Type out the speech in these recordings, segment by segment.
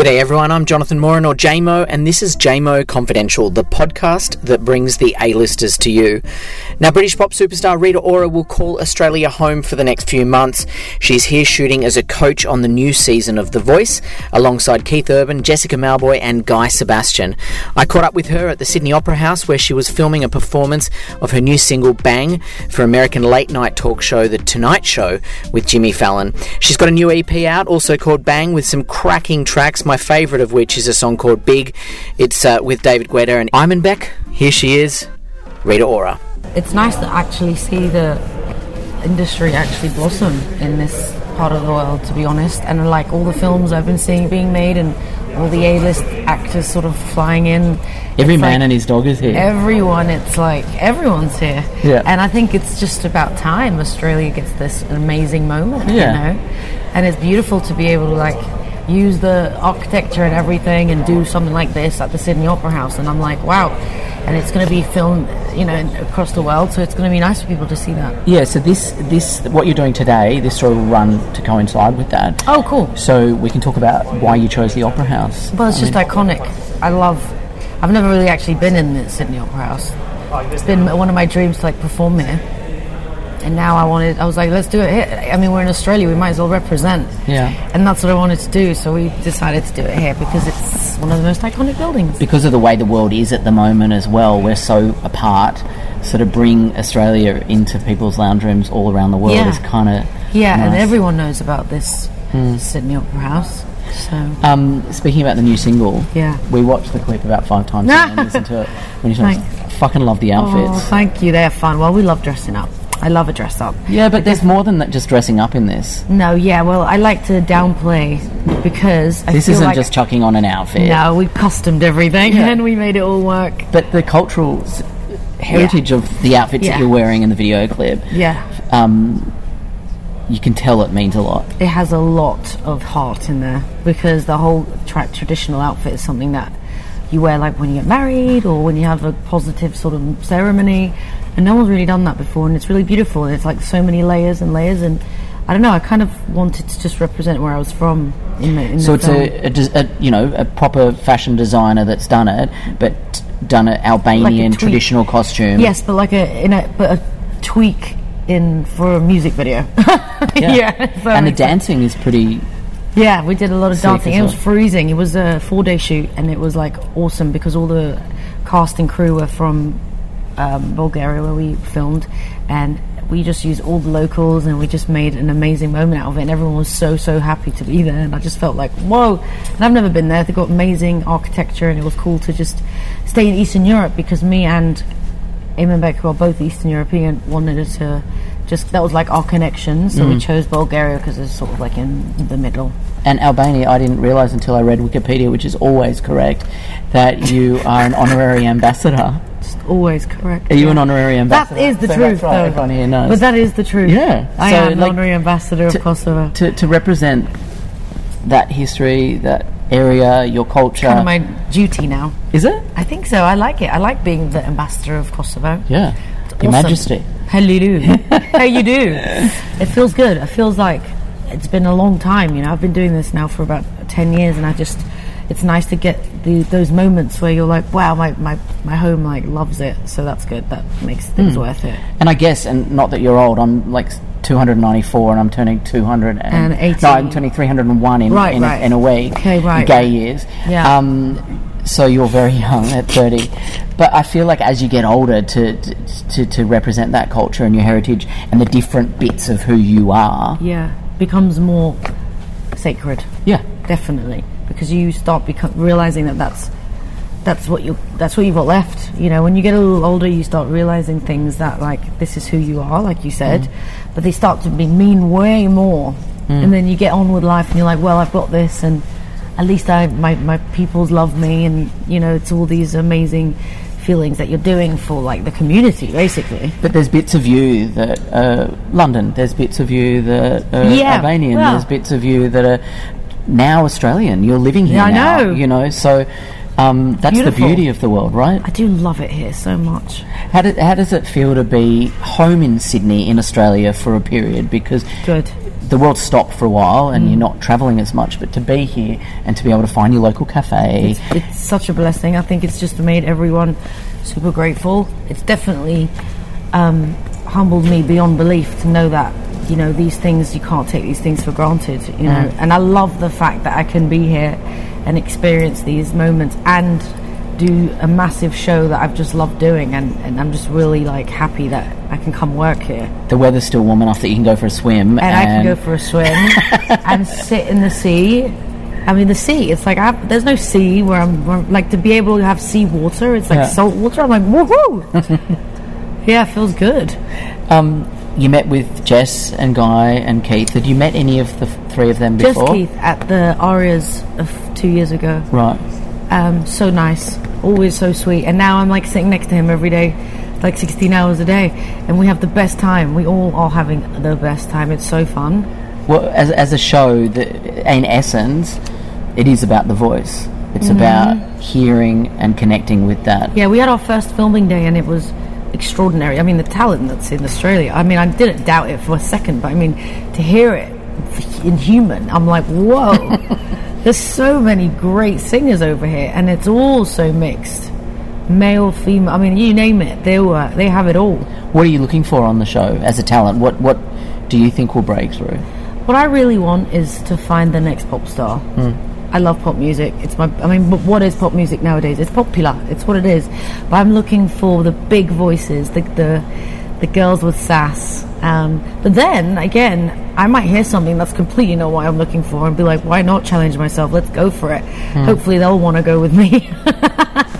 G'day everyone, I'm Jonathan Moran or JMO, and this is JMO Confidential, the podcast that brings the A-listers to you. Now, British pop superstar Rita Ora will call Australia home for the next few months. She's here shooting as a coach on the new season of The Voice, alongside Keith Urban, Jessica Mauboy, and Guy Sebastian. I caught up with her at the Sydney Opera House where she was filming a performance of her new single Bang for American late night talk show The Tonight Show with Jimmy Fallon. She's got a new EP out, also called Bang, with some cracking tracks my favourite of which is a song called Big. It's uh, with David Guetta and Imanbek. Here she is, Rita Ora. It's nice to actually see the industry actually blossom in this part of the world, to be honest. And like all the films I've been seeing being made and all the A-list actors sort of flying in. Every man like and his dog is here. Everyone, it's like everyone's here. Yeah. And I think it's just about time Australia gets this amazing moment, Yeah. you know? And it's beautiful to be able to like use the architecture and everything and do something like this at the Sydney Opera House. And I'm like, wow. And it's going to be filmed, you know, across the world. So it's going to be nice for people to see that. Yeah, so this this what you're doing today, this story will run to coincide with that. Oh, cool. So we can talk about why you chose the Opera House. Well, it's just iconic. I love. I've never really actually been in the Sydney Opera House. It's been one of my dreams to like perform here, and now I wanted. I was like, let's do it here. I mean, we're in Australia. We might as well represent. Yeah. And that's what I wanted to do. So we decided to do it here because it's one of the most iconic buildings. Because of the way the world is at the moment as well, we're so apart. So to bring Australia into people's lounge rooms all around the world Yeah. is kind of Yeah, and everyone knows about this Sydney Opera House. So Um, speaking about the new single, Yeah. we watched the clip about five times and listened to it. When you fucking love the oh, outfits. thank you. They're fun. Well, we love dressing up. I love a dress up. yeah, but there's more than that. Just dressing up in this. No, yeah. Well, I like to downplay because I This isn't like just chucking on an outfit. No, we customed everything Yeah. and we made it all work. But the cultural heritage of the outfits Yeah. that you're wearing in the video clip, Yeah, um, you can tell it means a lot. it has a lot of heart in there because the whole tra- traditional outfit is something that you wear like when you get married or when you have a positive sort of ceremony, and no one's really done that before, and it's really beautiful. And it's like so many layers and layers, and I don't know. I kind of wanted to just represent where I was from in the in So it's a, a, a you know a proper fashion designer that's done it, but done an Albanian tweak. traditional costume. Yes, but like a in a but a tweak in for a music video. yeah, that and the dancing is pretty. Yeah, we did a lot of dancing. It was freezing. It was a four day shoot, and it was like awesome because all the cast and crew were from um, Bulgaria where we filmed, and we just used all the locals, and we just made an amazing moment out of it. And everyone was so so happy to be there, and I just felt like whoa. And I've never been there. They've got amazing architecture, and it was cool to just stay in Eastern Europe because me and Imanbek, who are both Eastern European, wanted to just that was like our connection. So we chose Bulgaria because it's sort of like in the middle. And Albania, I didn't realise until I read Wikipedia, which is always correct, that you are an honorary ambassador. Just always correct. Are you yeah. an honorary ambassador? That is the So truth, That's right. though. Everyone here knows. But that is the truth. Yeah. I So, am like, honorary ambassador of to- Kosovo. to to represent that history, that area, your culture. Kind of my duty now. is it? I think so. I like it. I like being the ambassador of Kosovo. Yeah. It's Your awesome. Majesty. How you do? How you do? It feels good. It feels like it's been a long time. You know, I've been doing this now for about ten years, and I just it's nice to get the, those moments where you're like, wow, my, my, my home like loves it. So that's good. That makes things Hmm. worth it. And I guess, and not that you're old, I'm like 294 and I'm turning 200 and, And 18. No, I'm turning 301 in, Right, in, right. A, in a week. Okay, right, Gay years. Yeah. Um, so you're very young at 30. But I feel like as you get older to, to, to represent that culture and your heritage and the different bits of who you are. Yeah, becomes more sacred. Yeah. definitely because you start become, realizing that that's that's what you that's what you've got left you know when you get a little older you start realizing things that like this is who you are like you said mm. but they start to be mean way more mm. and then you get on with life and you're like well i've got this and at least i my, my peoples love me and you know it's all these amazing feelings that you're doing for like the community basically But there's bits of you that are London. There's bits of you that are Yeah, Albanian. well- There's bits of you that are now Australian. You're living here Yeah, I now. know. You know, so um, that's Beautiful. the beauty of the world, right? i do love it here so much How, do, how does it feel to be home in Sydney in Australia for a period? Because good the world stopped for a while and you're not traveling as much, but to be here and to be able to find your local cafe. It's such a blessing. I think it's just made everyone super grateful. It's definitely um, humbled me beyond belief to know that you know these things you can't take these things for granted. You know, Mm. and I love the fact that I can be here and experience these moments and do a massive show that I've just loved doing, and, and I'm just really like happy that I can come work here The weather's still warm enough that you can go for a swim. and, I can go for a swim and sit in the sea. I mean, the sea. It's like I have, there's no sea where I'm, where like to be able to have sea water. It's like Yeah. salt water. I'm like woohoo! yeah, it feels good. Um, you met with Jess and Guy and Keith. Had you met any of the f- three of them before? Just? Keith at the Arias of two years ago. Right. Um, so nice, always so sweet. And now I'm like sitting next to him every day, like 16 hours a day, and we have the best time. We all are having the best time. It's so fun. Well, as, as a show, that in essence, it is about the voice. It's Mm-hmm. about hearing and connecting with that. Yeah, we had our first filming day and it was extraordinary. I mean, the talent that's in Australia. I mean, I didn't doubt it for a second, but I mean, to hear it in human, I'm like, whoa. There's so many great singers over here, and it's all so mixed, male, female. I mean, you name it, they were, they have it all. What are you looking for on the show as a talent? What what do you think will break through? What I really want is to find the next pop star. Hmm. I love pop music. It's my. I mean, but what is pop music nowadays? It's popular. It's what it is. But I'm looking for the big voices, the the, the girls with sass. Um, but then again, I might hear something that's completely not what I'm looking for, and be like, why not challenge myself? Let's go for it. Hopefully, they'll want to go with me.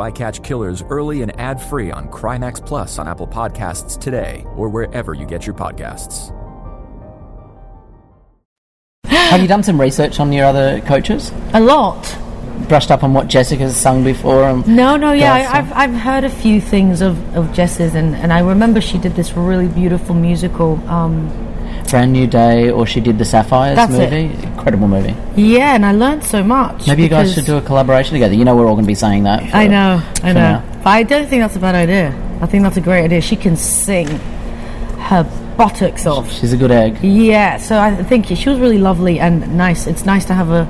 I Catch Killers early and ad free on Crimex Plus on Apple Podcasts today or wherever you get your podcasts. Have you done some research on your other coaches? a lot. Brushed up on what Jessica's sung before? And No, no, yeah, I, I've I've heard a few things of of Jess's, and and I remember she did this really beautiful musical. Um, Brand New Day, or she did the Sapphires That's it. movie. Incredible movie. yeah, and I learned so much. Maybe you guys should do a collaboration together. You know we're all going to be saying that. for- I know, I know. But I don't think that's a bad idea. I think that's a great idea. She can sing her buttocks off. She's a good egg. Yeah, so I think she was really lovely and nice. It's nice to have a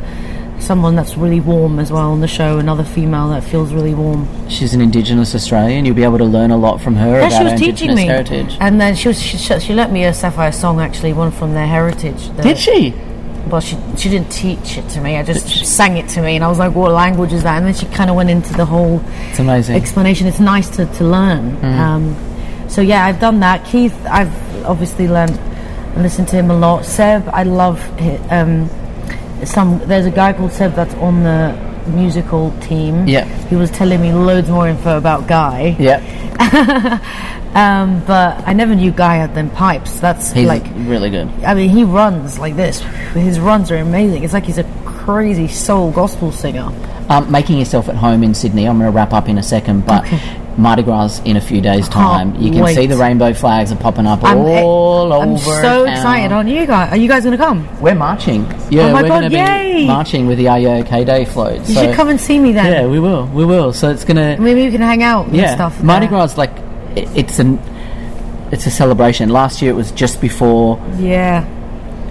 someone that's really warm as well on the show. Another female that feels really warm. She's an Indigenous Australian. You'll be able to learn a lot from her Yeah, about she was our teaching me, heritage. and then she was she, she she let me a Sapphire song actually, one from their heritage. Did she? Well, she she didn't teach it to me. I just sang it to me, and I was like, "What language is that?" And then she kind of went into the whole It's amazing. explanation. It's nice to to learn. Um, so yeah, I've done that. Keith, I've obviously learned and listened to him a lot. Seb, I love. Hi um, some there's a guy called Seb that's on the musical team. Yeah. he was telling me loads more info about Guy. yeah, Um, but I never knew Guy had them pipes. That's he's like really good. I mean, he runs like this. His runs are amazing. It's like he's a crazy soul gospel singer. Um, making yourself at home in Sydney. I'm going to wrap up in a second, but Mardi Gras in a few days' time. You can wait. see the rainbow flags are popping up I'm, eh, all over. I'm so town. excited. Aren't you guys? Are you guys going to come? We're marching. Yeah, Oh we're going to be marching with the Are You OK Day float. You so- should come and see me then. Yeah, we will. We will. So it's going to. Maybe we can hang out and yeah, stuff. Mardi there. Gras is like it, it's an it's a celebration. Last year it was just before Yeah.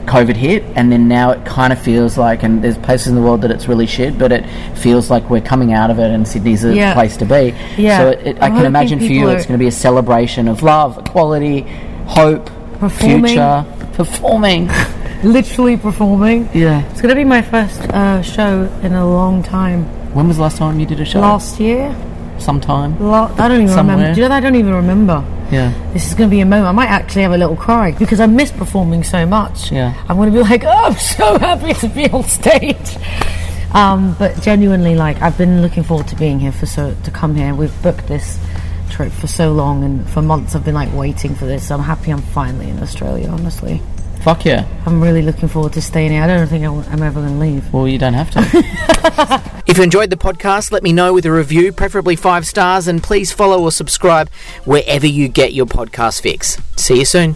COVID hit, and then now it kind of feels like, and there's places in the world that it's really shit, but it feels like we're coming out of it, and Sydney's a Yeah. place to be. Yeah. So it, it, I can imagine for you, people it's going to be a celebration of love, equality, hope, Performing. future, performing. Literally performing. yeah. It's going to be my first uh, show in a long time. When was the last time you did a show? Last year? Sometime. La- I don't even Somewhere. remember. Do you know that? I don't even remember. Yeah. This is going to be a moment. I might actually have a little cry because I miss performing so much. Yeah. I'm going to be like, oh, I'm so happy to be on stage. Um, but genuinely, like, I've been looking forward to being here for so to come here. We've booked this trip for so long, and for months I've been like waiting for this. So I'm happy I'm finally in Australia. Honestly, Fuck yeah. I'm really looking forward to staying here. I don't think I'm I'm ever going to leave. Well, you don't have to. if you enjoyed the podcast, let me know with a review, preferably five stars, and please follow or subscribe wherever you get your podcast fix. See you soon.